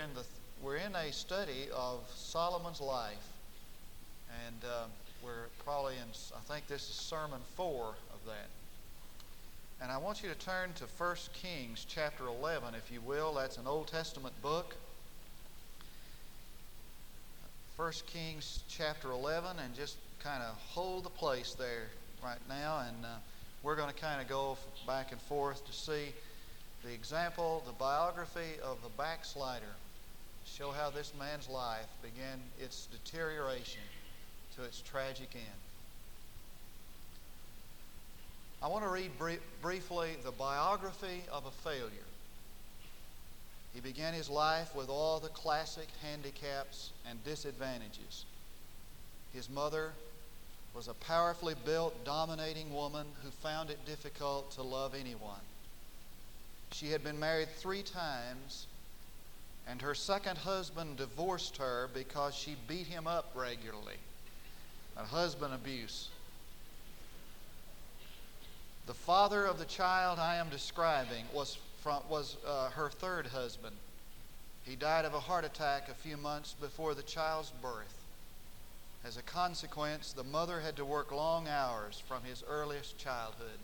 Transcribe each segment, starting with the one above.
in the we're in a study of Solomon's life, and uh, we're probably in. I think this is sermon four of that. And I want you to turn to 1 Kings chapter 11, if you will. That's an Old Testament book. 1 Kings chapter 11, and just kind of hold the place there right now. And uh, we're going to kind of go back and forth to see the example, the biography of the backslider. Show how this man's life began its deterioration to its tragic end. I want to read briefly the biography of a failure. He began his life with all the classic handicaps and disadvantages. His mother was a powerfully built, dominating woman who found it difficult to love anyone. She had been married three times, and her second husband divorced her because she beat him up regularly. A husband abuse. The father of the child I am describing was, from, was uh, her third husband. He died of a heart attack a few months before the child's birth. As a consequence, the mother had to work long hours from his earliest childhood.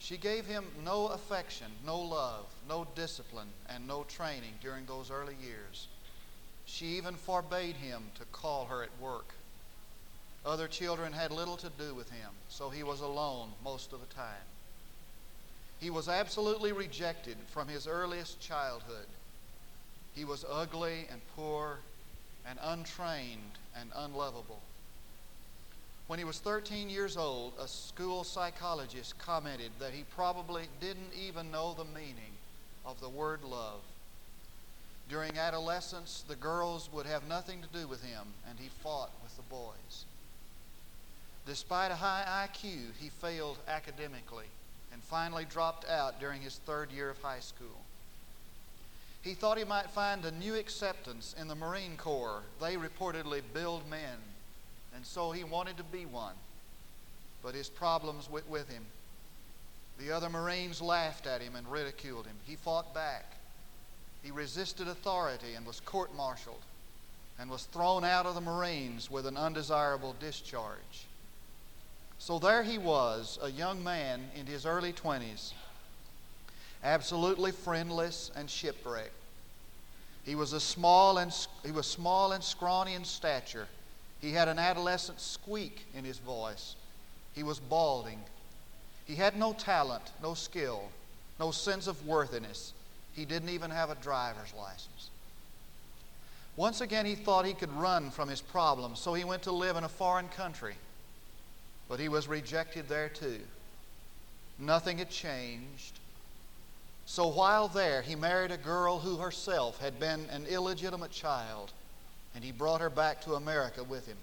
She gave him no affection, no love, no discipline, and no training during those early years. She even forbade him to call her at work. Other children had little to do with him, so he was alone most of the time. He was absolutely rejected from his earliest childhood. He was ugly and poor and untrained and unlovable. When he was 13 years old, a school psychologist commented that he probably didn't even know the meaning of the word love. During adolescence, the girls would have nothing to do with him, and he fought with the boys. Despite a high IQ, he failed academically and finally dropped out during his third year of high school. He thought he might find a new acceptance in the Marine Corps. They reportedly build men, and so he wanted to be one. But his problems went with him. The other Marines laughed at him and ridiculed him. He fought back. He resisted authority and was court martialed and was thrown out of the Marines with an undesirable discharge. So there he was, a young man in his early 20s, absolutely friendless and shipwrecked. He was a small and he was small and scrawny in stature. He had an adolescent squeak in his voice. He was balding. He had no talent, no skill, no sense of worthiness. He didn't even have a driver's license. Once again, he thought he could run from his problems, so he went to live in a foreign country but he was rejected there too. Nothing had changed. So while there, he married a girl who herself had been an illegitimate child, and he brought her back to America with him.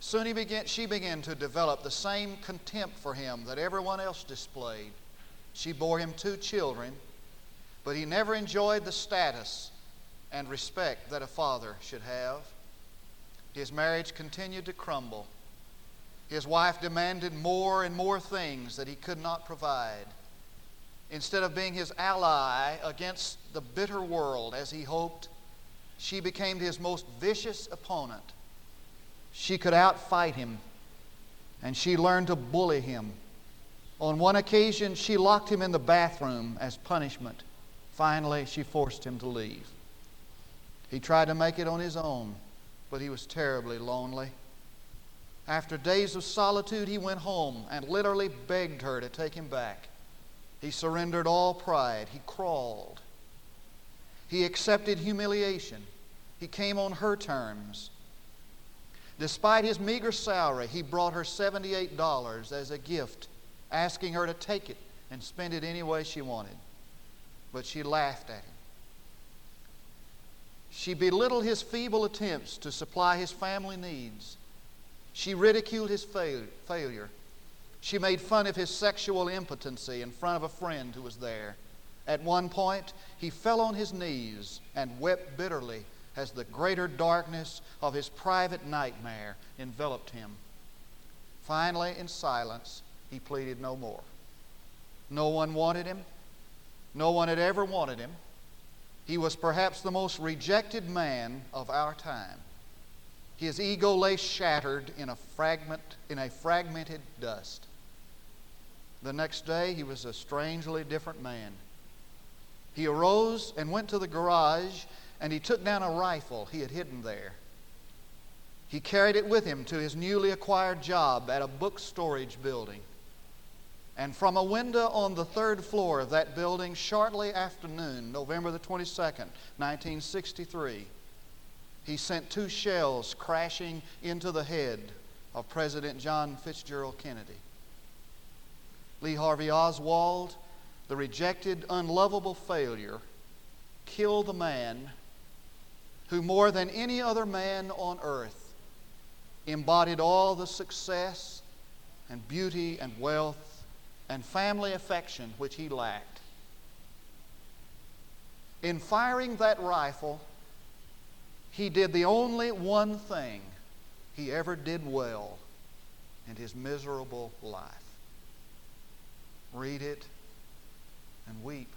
Soon he began, she began to develop the same contempt for him that everyone else displayed. She bore him two children, but he never enjoyed the status and respect that a father should have. His marriage continued to crumble. His wife demanded more and more things that he could not provide. Instead of being his ally against the bitter world as he hoped, she became his most vicious opponent. She could outfight him, and she learned to bully him. On one occasion, she locked him in the bathroom as punishment. Finally, she forced him to leave. He tried to make it on his own, but he was terribly lonely. After days of solitude, he went home and literally begged her to take him back. He surrendered all pride. He crawled. He accepted humiliation. He came on her terms. Despite his meager salary, he brought her $78 as a gift, asking her to take it and spend it any way she wanted. But she laughed at him. She belittled his feeble attempts to supply his family needs. She ridiculed his fail- failure. She made fun of his sexual impotency in front of a friend who was there. At one point, he fell on his knees and wept bitterly as the greater darkness of his private nightmare enveloped him. Finally, in silence, he pleaded no more. No one wanted him. No one had ever wanted him. He was perhaps the most rejected man of our time. His ego lay shattered in a fragment in a fragmented dust. The next day he was a strangely different man. He arose and went to the garage and he took down a rifle he had hidden there. He carried it with him to his newly acquired job at a book storage building. And from a window on the third floor of that building, shortly after noon, November the 22nd, 1963, he sent two shells crashing into the head of President John Fitzgerald Kennedy. Lee Harvey Oswald, the rejected, unlovable failure, killed the man who, more than any other man on earth, embodied all the success and beauty and wealth and family affection which he lacked. In firing that rifle, he did the only one thing he ever did well in his miserable life. Read it and weep.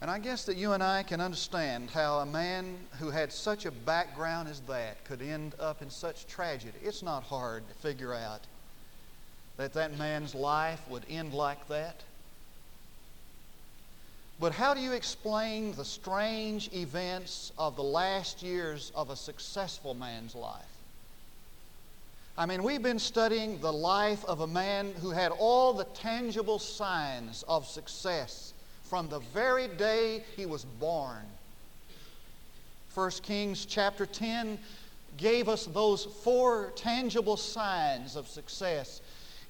And I guess that you and I can understand how a man who had such a background as that could end up in such tragedy. It's not hard to figure out that that man's life would end like that. But how do you explain the strange events of the last years of a successful man's life? I mean, we've been studying the life of a man who had all the tangible signs of success from the very day he was born. 1 Kings chapter 10 gave us those four tangible signs of success.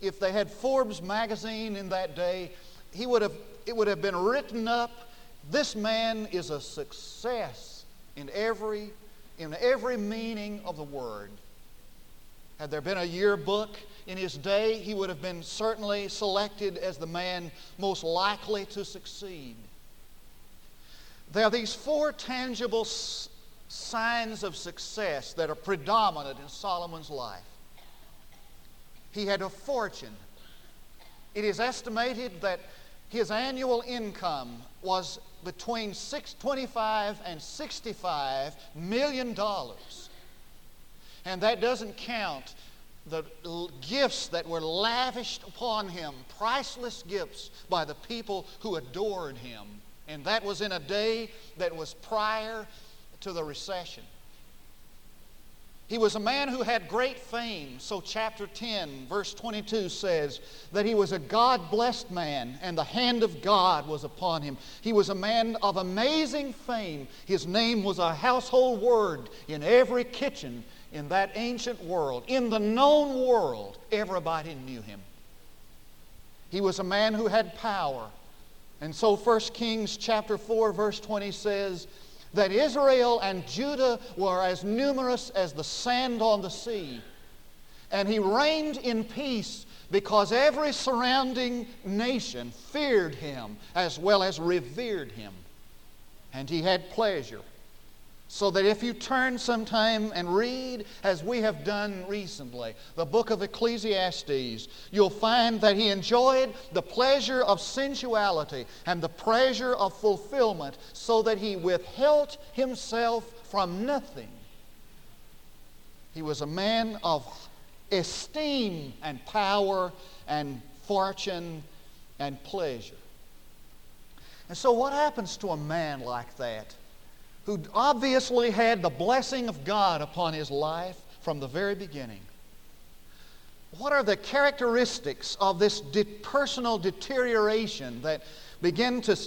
If they had Forbes magazine in that day, he would have it would have been written up this man is a success in every, in every meaning of the word. Had there been a yearbook in his day, he would have been certainly selected as the man most likely to succeed. There are these four tangible s- signs of success that are predominant in Solomon's life. He had a fortune. It is estimated that his annual income was between six, 25 and 65 million dollars. And that doesn't count the gifts that were lavished upon him, priceless gifts by the people who adored him. And that was in a day that was prior to the recession. He was a man who had great fame. So, chapter 10, verse 22 says that he was a God blessed man, and the hand of God was upon him. He was a man of amazing fame. His name was a household word in every kitchen in that ancient world. In the known world, everybody knew him. He was a man who had power. And so 1 Kings chapter 4 verse 20 says that Israel and Judah were as numerous as the sand on the sea. And he reigned in peace because every surrounding nation feared him as well as revered him. And he had pleasure. So that if you turn sometime and read, as we have done recently, the book of Ecclesiastes, you'll find that he enjoyed the pleasure of sensuality and the pleasure of fulfillment, so that he withheld himself from nothing. He was a man of esteem and power and fortune and pleasure. And so, what happens to a man like that? Who obviously had the blessing of God upon his life from the very beginning. What are the characteristics of this de- personal deterioration that begin to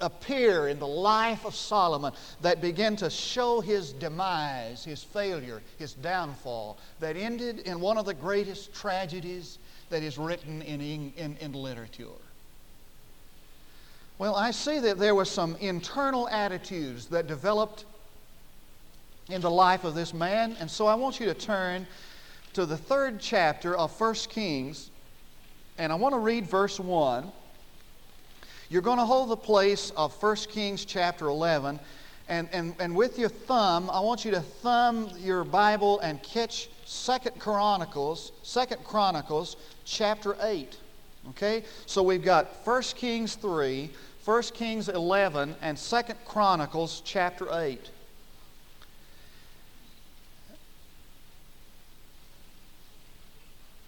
appear in the life of Solomon, that begin to show his demise, his failure, his downfall, that ended in one of the greatest tragedies that is written in, in, in literature? Well, I see that there were some internal attitudes that developed in the life of this man, and so I want you to turn to the third chapter of 1 Kings, and I want to read verse 1. You're going to hold the place of 1 Kings chapter 11, and, and, and with your thumb, I want you to thumb your Bible and catch Second Chronicles, Second Chronicles chapter 8. Okay? So we've got 1 Kings 3, 1 Kings 11 and 2 Chronicles chapter 8.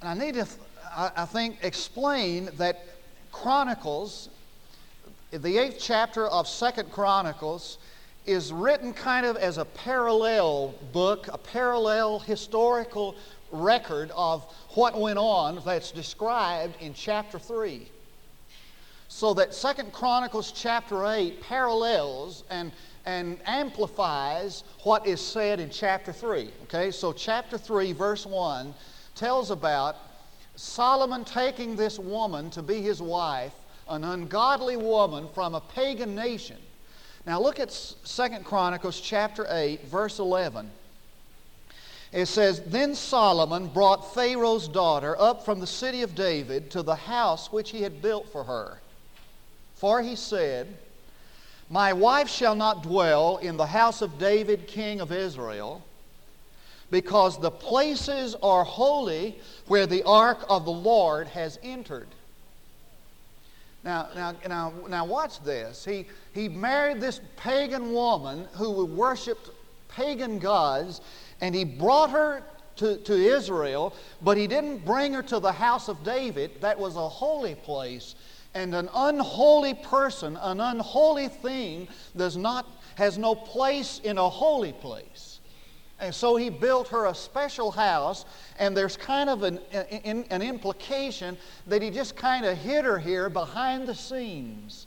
And I need to, I think, explain that Chronicles, the eighth chapter of Second Chronicles, is written kind of as a parallel book, a parallel historical record of what went on that's described in chapter 3. So that Second Chronicles chapter 8 parallels and, and amplifies what is said in chapter 3. Okay, so chapter 3, verse 1 tells about Solomon taking this woman to be his wife, an ungodly woman from a pagan nation. Now look at Second Chronicles chapter 8, verse 11. It says, Then Solomon brought Pharaoh's daughter up from the city of David to the house which he had built for her. For he said, My wife shall not dwell in the house of David, king of Israel, because the places are holy where the ark of the Lord has entered. Now, now, now, now watch this. He, he married this pagan woman who worshiped pagan gods, and he brought her to, to Israel, but he didn't bring her to the house of David. That was a holy place. And an unholy person, an unholy thing, does not, has no place in a holy place. And so he built her a special house, and there's kind of an, an, an implication that he just kind of hid her here behind the scenes.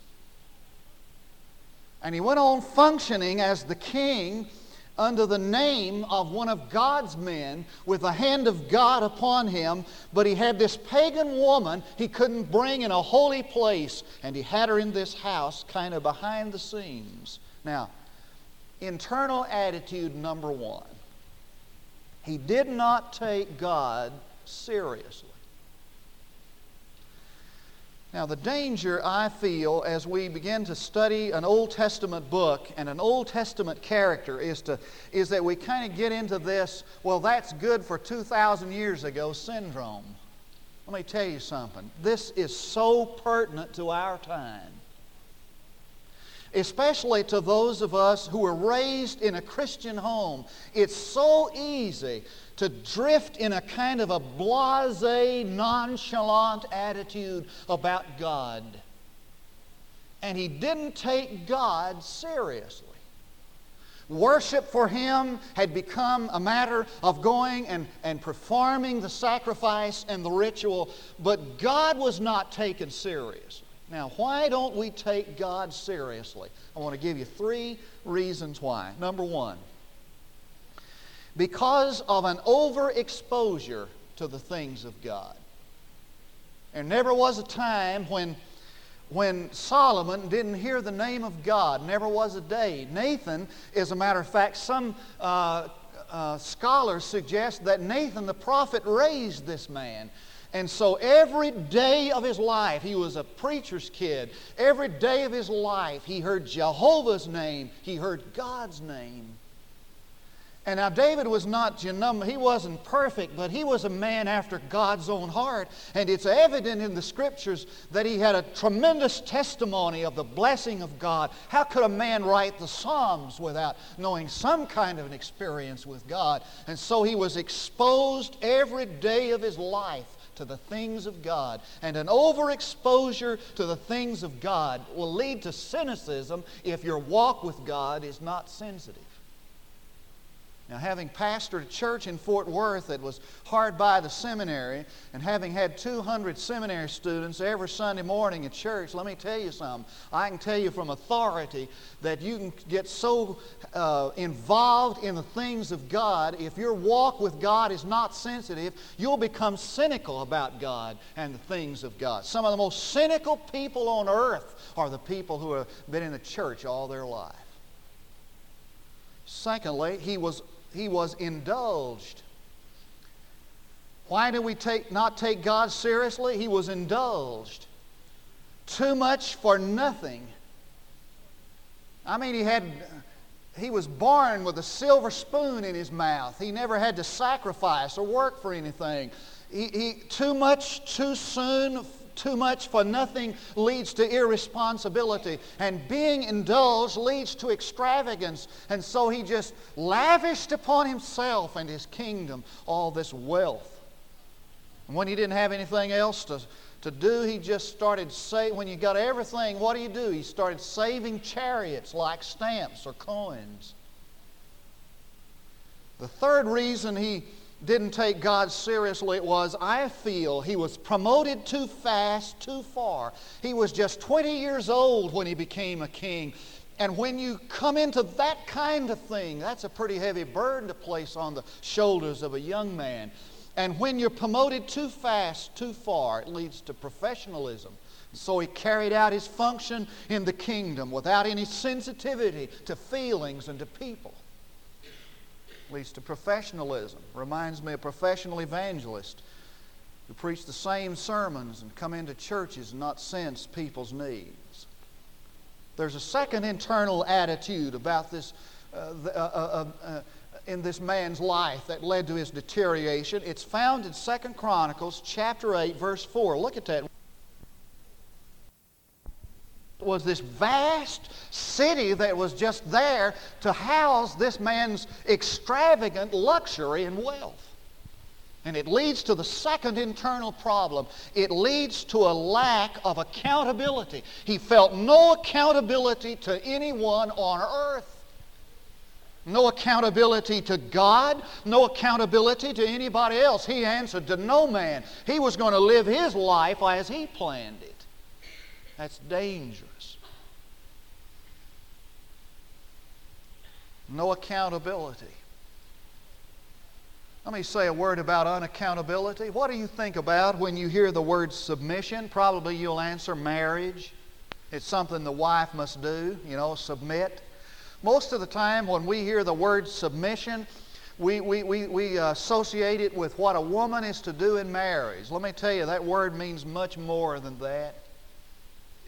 And he went on functioning as the king under the name of one of God's men with the hand of God upon him, but he had this pagan woman he couldn't bring in a holy place, and he had her in this house kind of behind the scenes. Now, internal attitude number one he did not take God seriously. Now, the danger I feel as we begin to study an Old Testament book and an Old Testament character is, to, is that we kind of get into this, well, that's good for 2,000 years ago syndrome. Let me tell you something. This is so pertinent to our time especially to those of us who were raised in a Christian home. It's so easy to drift in a kind of a blase, nonchalant attitude about God. And he didn't take God seriously. Worship for him had become a matter of going and, and performing the sacrifice and the ritual, but God was not taken seriously. Now, why don't we take God seriously? I want to give you three reasons why. Number one, because of an overexposure to the things of God. There never was a time when, when Solomon didn't hear the name of God. Never was a day. Nathan, as a matter of fact, some uh, uh, scholars suggest that Nathan the prophet raised this man. And so every day of his life, he was a preacher's kid. Every day of his life, he heard Jehovah's name, he heard God's name. And now David was not, you know, he wasn't perfect, but he was a man after God's own heart. And it's evident in the scriptures that he had a tremendous testimony of the blessing of God. How could a man write the Psalms without knowing some kind of an experience with God? And so he was exposed every day of his life to the things of God. And an overexposure to the things of God will lead to cynicism if your walk with God is not sensitive. Now, having pastored a church in Fort Worth that was hard by the seminary, and having had 200 seminary students every Sunday morning at church, let me tell you something. I can tell you from authority that you can get so uh, involved in the things of God, if your walk with God is not sensitive, you'll become cynical about God and the things of God. Some of the most cynical people on earth are the people who have been in the church all their life. Secondly, he was he was indulged. Why do we take, not take God seriously? He was indulged. Too much for nothing. I mean, he had he was born with a silver spoon in his mouth. He never had to sacrifice or work for anything. He, he, too much, too soon too much for nothing leads to irresponsibility. And being indulged leads to extravagance. And so he just lavished upon himself and his kingdom all this wealth. And when he didn't have anything else to, to do, he just started saying, when you got everything, what do you do? He started saving chariots like stamps or coins. The third reason he didn't take God seriously it was I feel he was promoted too fast, too far. He was just 20 years old when he became a king. And when you come into that kind of thing, that's a pretty heavy burden to place on the shoulders of a young man. And when you're promoted too fast, too far, it leads to professionalism. So he carried out his function in the kingdom without any sensitivity to feelings and to people leads to professionalism. Reminds me of professional evangelist who preach the same sermons and come into churches and not sense people's needs. There's a second internal attitude about this uh, uh, uh, uh, in this man's life that led to his deterioration. It's found in 2 Chronicles chapter 8 verse 4. Look at that was this vast city that was just there to house this man's extravagant luxury and wealth. And it leads to the second internal problem. It leads to a lack of accountability. He felt no accountability to anyone on earth. No accountability to God, no accountability to anybody else. He answered to no man. He was going to live his life as he planned it. That's dangerous. No accountability. Let me say a word about unaccountability. What do you think about when you hear the word submission? Probably you'll answer marriage. It's something the wife must do, you know, submit. Most of the time, when we hear the word submission, we, we, we, we uh, associate it with what a woman is to do in marriage. Let me tell you, that word means much more than that.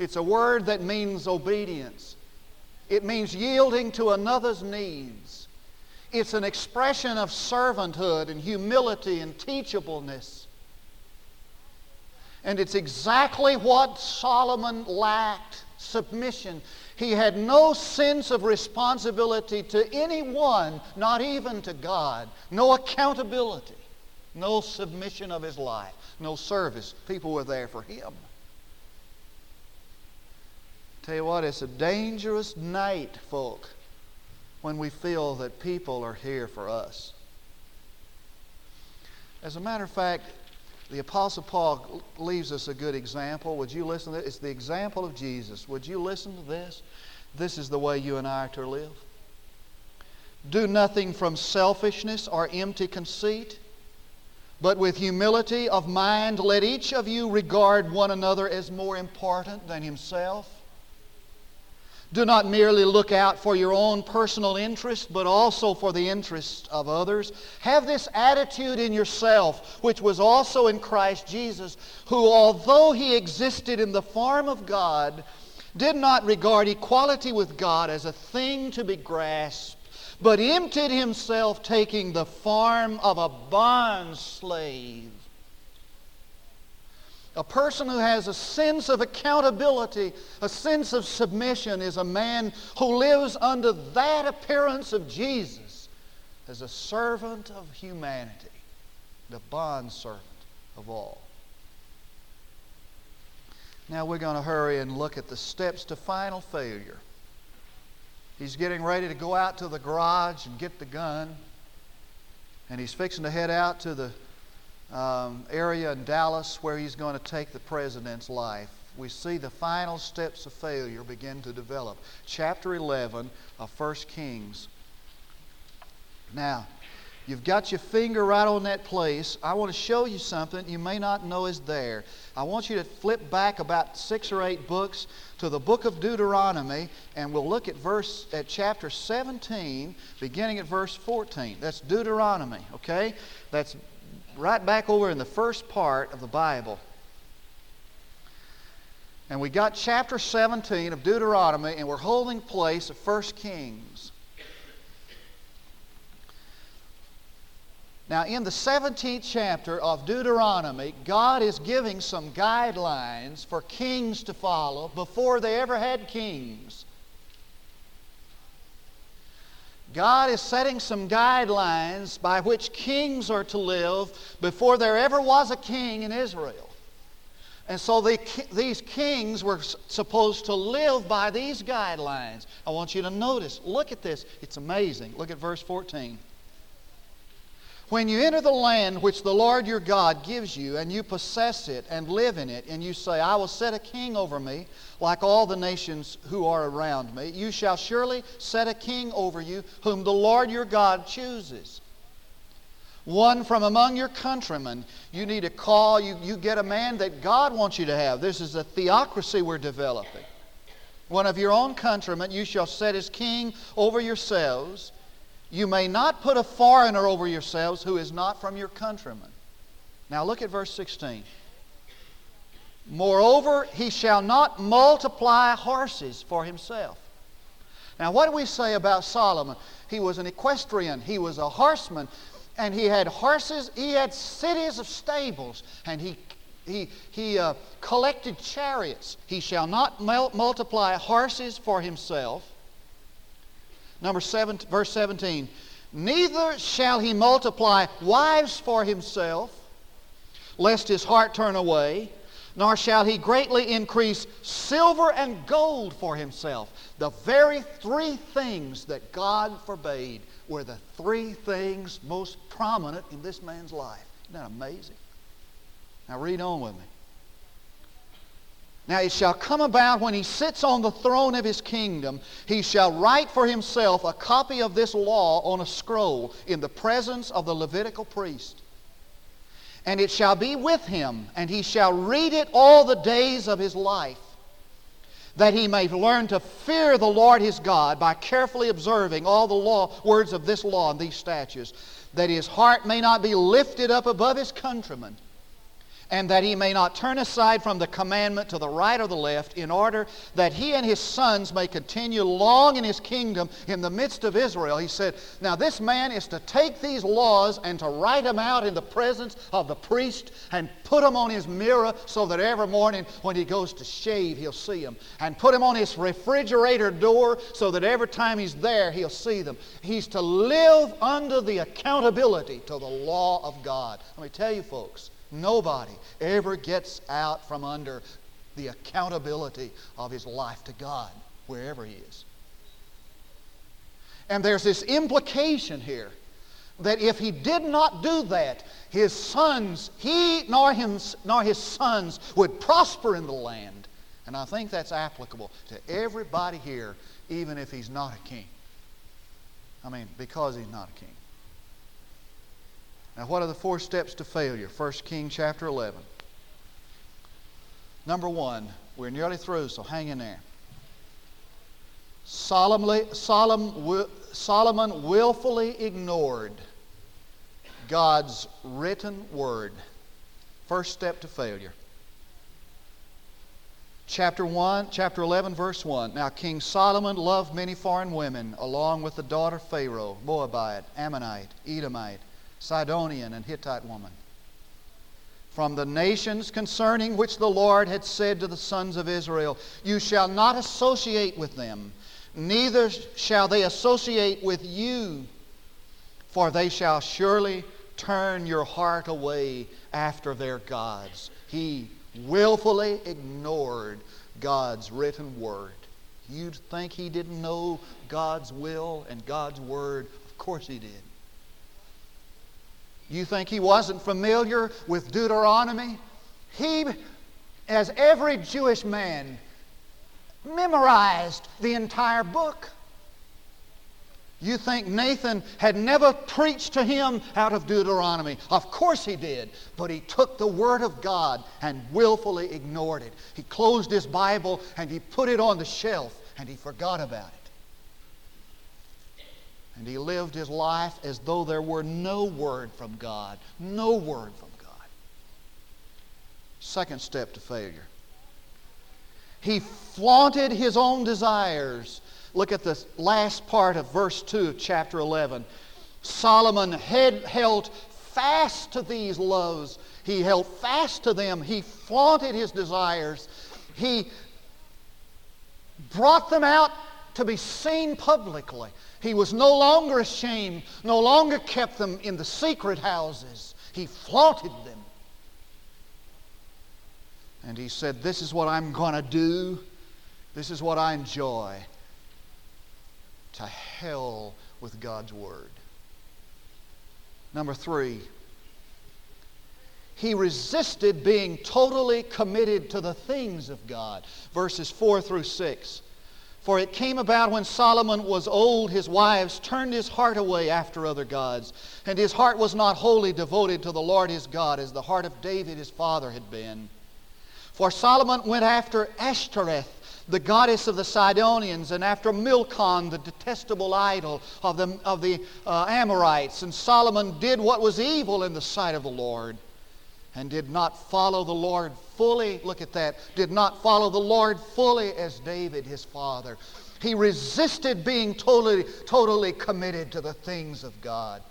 It's a word that means obedience. It means yielding to another's needs. It's an expression of servanthood and humility and teachableness. And it's exactly what Solomon lacked submission. He had no sense of responsibility to anyone, not even to God. No accountability. No submission of his life. No service. People were there for him. Tell you what, it's a dangerous night, folk, when we feel that people are here for us. As a matter of fact, the Apostle Paul leaves us a good example. Would you listen to this? It's the example of Jesus. Would you listen to this? This is the way you and I are to live. Do nothing from selfishness or empty conceit, but with humility of mind, let each of you regard one another as more important than himself. Do not merely look out for your own personal interest, but also for the interest of others. Have this attitude in yourself, which was also in Christ Jesus, who, although he existed in the form of God, did not regard equality with God as a thing to be grasped, but emptied himself, taking the form of a bond slave a person who has a sense of accountability, a sense of submission, is a man who lives under that appearance of Jesus as a servant of humanity, the bond servant of all. Now we're going to hurry and look at the steps to final failure. He's getting ready to go out to the garage and get the gun, and he's fixing to head out to the um, area in Dallas where he's going to take the president's life. We see the final steps of failure begin to develop. Chapter 11 of 1 Kings. Now, you've got your finger right on that place. I want to show you something you may not know is there. I want you to flip back about six or eight books to the book of Deuteronomy, and we'll look at verse at chapter 17, beginning at verse 14. That's Deuteronomy, okay? That's right back over in the first part of the Bible. And we got chapter 17 of Deuteronomy, and we're holding place of 1 Kings. Now, in the 17th chapter of Deuteronomy, God is giving some guidelines for kings to follow before they ever had kings. God is setting some guidelines by which kings are to live before there ever was a king in Israel. And so the, these kings were supposed to live by these guidelines. I want you to notice, look at this. It's amazing. Look at verse 14. When you enter the land which the Lord your God gives you, and you possess it and live in it, and you say, I will set a king over me, like all the nations who are around me, you shall surely set a king over you, whom the Lord your God chooses. One from among your countrymen. You need to call, you, you get a man that God wants you to have. This is a theocracy we're developing. One of your own countrymen, you shall set as king over yourselves. You may not put a foreigner over yourselves who is not from your countrymen. Now look at verse 16. Moreover, he shall not multiply horses for himself. Now, what do we say about Solomon? He was an equestrian, he was a horseman, and he had horses, he had cities of stables, and he, he, he uh, collected chariots. He shall not multiply horses for himself Number seven, verse 17. Neither shall he multiply wives for himself, lest his heart turn away, nor shall he greatly increase silver and gold for himself. The very three things that God forbade were the three things most prominent in this man's life. Isn't that amazing? Now read on with me. Now it shall come about when he sits on the throne of his kingdom, he shall write for himself a copy of this law on a scroll in the presence of the Levitical priest. And it shall be with him, and he shall read it all the days of his life, that he may learn to fear the Lord his God by carefully observing all the law, words of this law and these statutes, that his heart may not be lifted up above his countrymen and that he may not turn aside from the commandment to the right or the left, in order that he and his sons may continue long in his kingdom in the midst of Israel. He said, Now this man is to take these laws and to write them out in the presence of the priest and put them on his mirror so that every morning when he goes to shave, he'll see them. And put them on his refrigerator door so that every time he's there, he'll see them. He's to live under the accountability to the law of God. Let me tell you, folks. Nobody ever gets out from under the accountability of his life to God, wherever he is. And there's this implication here that if he did not do that, his sons, he nor, him, nor his sons would prosper in the land. And I think that's applicable to everybody here, even if he's not a king. I mean, because he's not a king. Now, what are the four steps to failure? 1 King chapter 11. Number one, we're nearly through, so hang in there. Solemnly, solemn, Solomon willfully ignored God's written word. First step to failure. Chapter 1, chapter 11, verse 1. Now King Solomon loved many foreign women, along with the daughter Pharaoh, Moabite, Ammonite, Edomite, Sidonian, and Hittite woman. From the nations concerning which the Lord had said to the sons of Israel, You shall not associate with them, neither shall they associate with you, for they shall surely turn your heart away after their gods. He willfully ignored God's written word. You'd think he didn't know God's will and God's word. Of course he did. You think he wasn't familiar with Deuteronomy? He, as every Jewish man, memorized the entire book. You think Nathan had never preached to him out of Deuteronomy? Of course he did, but he took the Word of God and willfully ignored it. He closed his Bible and he put it on the shelf and he forgot about it. And he lived his life as though there were no word from God. No word from God. Second step to failure. He flaunted his own desires. Look at the last part of verse 2 of chapter 11. Solomon had held fast to these loves. He held fast to them. He flaunted his desires. He brought them out to be seen publicly. He was no longer ashamed, no longer kept them in the secret houses. He flaunted them. And he said, This is what I'm going to do. This is what I enjoy. To hell with God's Word. Number three, he resisted being totally committed to the things of God. Verses 4 through 6. For it came about when Solomon was old, his wives turned his heart away after other gods, and his heart was not wholly devoted to the Lord his God, as the heart of David his father had been. For Solomon went after Ashtoreth, the goddess of the Sidonians, and after Milcom, the detestable idol of the, of the uh, Amorites. And Solomon did what was evil in the sight of the Lord and did not follow the Lord fully. Look at that. Did not follow the Lord fully as David, his father. He resisted being totally, totally committed to the things of God.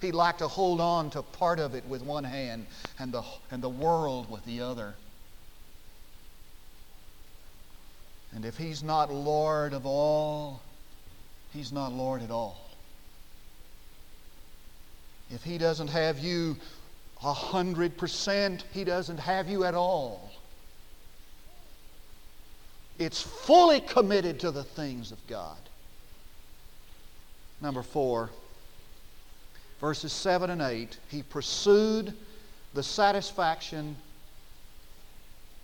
He liked to hold on to part of it with one hand and the, and the world with the other. And if he's not Lord of all, he's not Lord at all. If he doesn't have you a hundred percent, he doesn't have you at all. It's fully committed to the things of God. Number four, verses 7 and 8, he pursued the satisfaction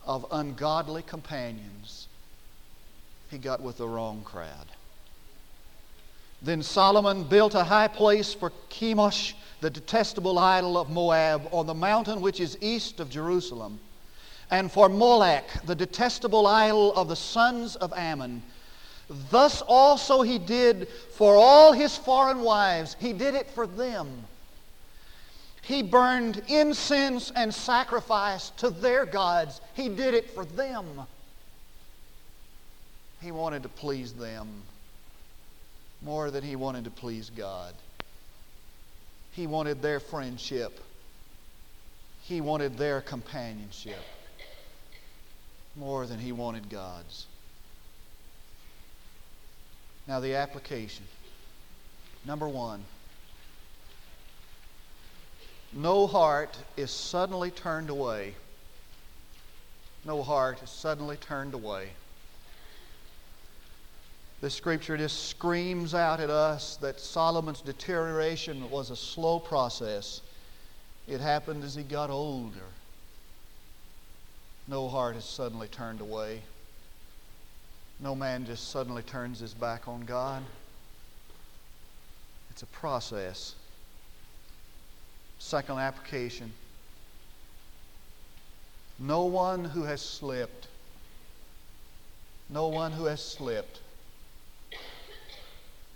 of ungodly companions he got with the wrong crowd. Then Solomon built a high place for Chemosh, the detestable idol of Moab, on the mountain which is east of Jerusalem, and for Molech, the detestable idol of the sons of Ammon. Thus also he did for all his foreign wives. He did it for them. He burned incense and sacrifice to their gods. He did it for them. He wanted to please them more than he wanted to please God. He wanted their friendship. He wanted their companionship more than he wanted God's. Now, the application. Number one no heart is suddenly turned away. No heart is suddenly turned away. The scripture just screams out at us that Solomon's deterioration was a slow process. It happened as he got older. No heart is suddenly turned away. No man just suddenly turns his back on God. It's a process. Second application. No one who has slipped, no one who has slipped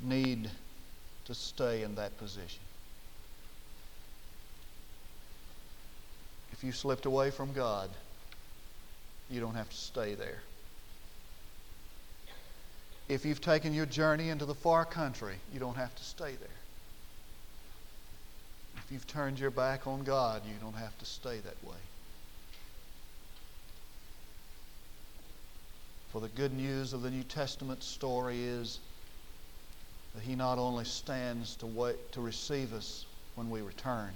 need to stay in that position. If you slipped away from God, you don't have to stay there. If you've taken your journey into the far country, you don't have to stay there. If you've turned your back on God, you don't have to stay that way. For the good news of the New Testament story is that he not only stands to wait to receive us when we return,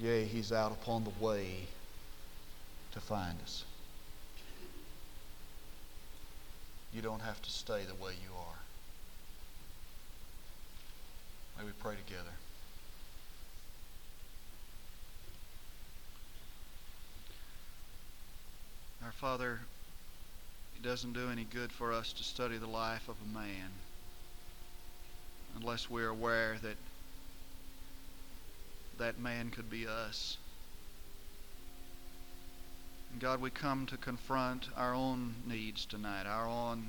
yea, he's out upon the way to find us. You don't have to stay the way you are. May we pray together. Our Father, it doesn't do any good for us to study the life of a man unless we're aware that that man could be us. And God, we come to confront our own needs tonight, our own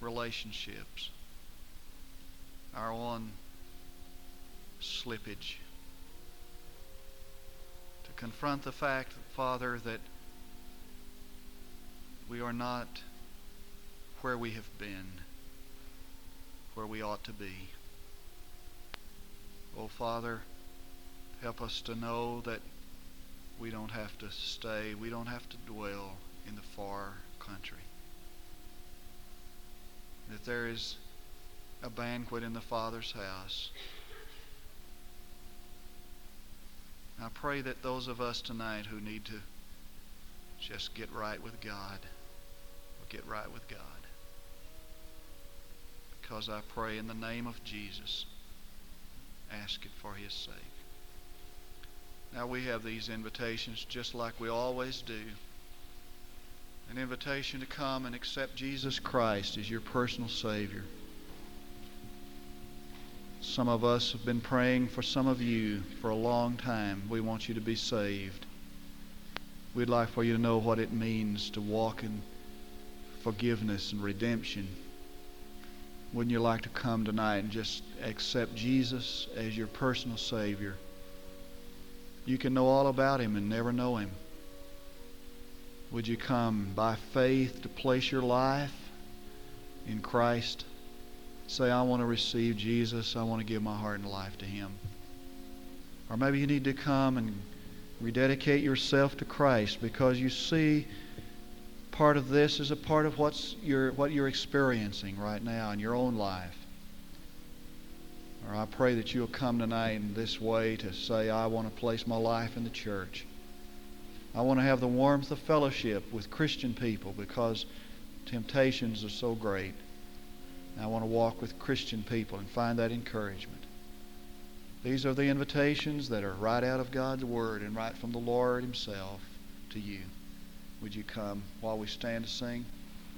relationships, our own slippage. To confront the fact, Father, that we are not where we have been, where we ought to be. Oh, Father, Help us to know that we don't have to stay, we don't have to dwell in the far country. That there is a banquet in the Father's house. I pray that those of us tonight who need to just get right with God will get right with God. Because I pray in the name of Jesus, ask it for his sake. Now we have these invitations just like we always do. An invitation to come and accept Jesus Christ as your personal Savior. Some of us have been praying for some of you for a long time. We want you to be saved. We'd like for you to know what it means to walk in forgiveness and redemption. Wouldn't you like to come tonight and just accept Jesus as your personal Savior? You can know all about Him and never know Him. Would you come by faith to place your life in Christ? Say, I want to receive Jesus. I want to give my heart and life to Him. Or maybe you need to come and rededicate yourself to Christ because you see part of this is a part of what's your, what you're experiencing right now in your own life. Or I pray that you'll come tonight in this way to say, I want to place my life in the church. I want to have the warmth of fellowship with Christian people because temptations are so great. I want to walk with Christian people and find that encouragement. These are the invitations that are right out of God's Word and right from the Lord Himself to you. Would you come while we stand to sing?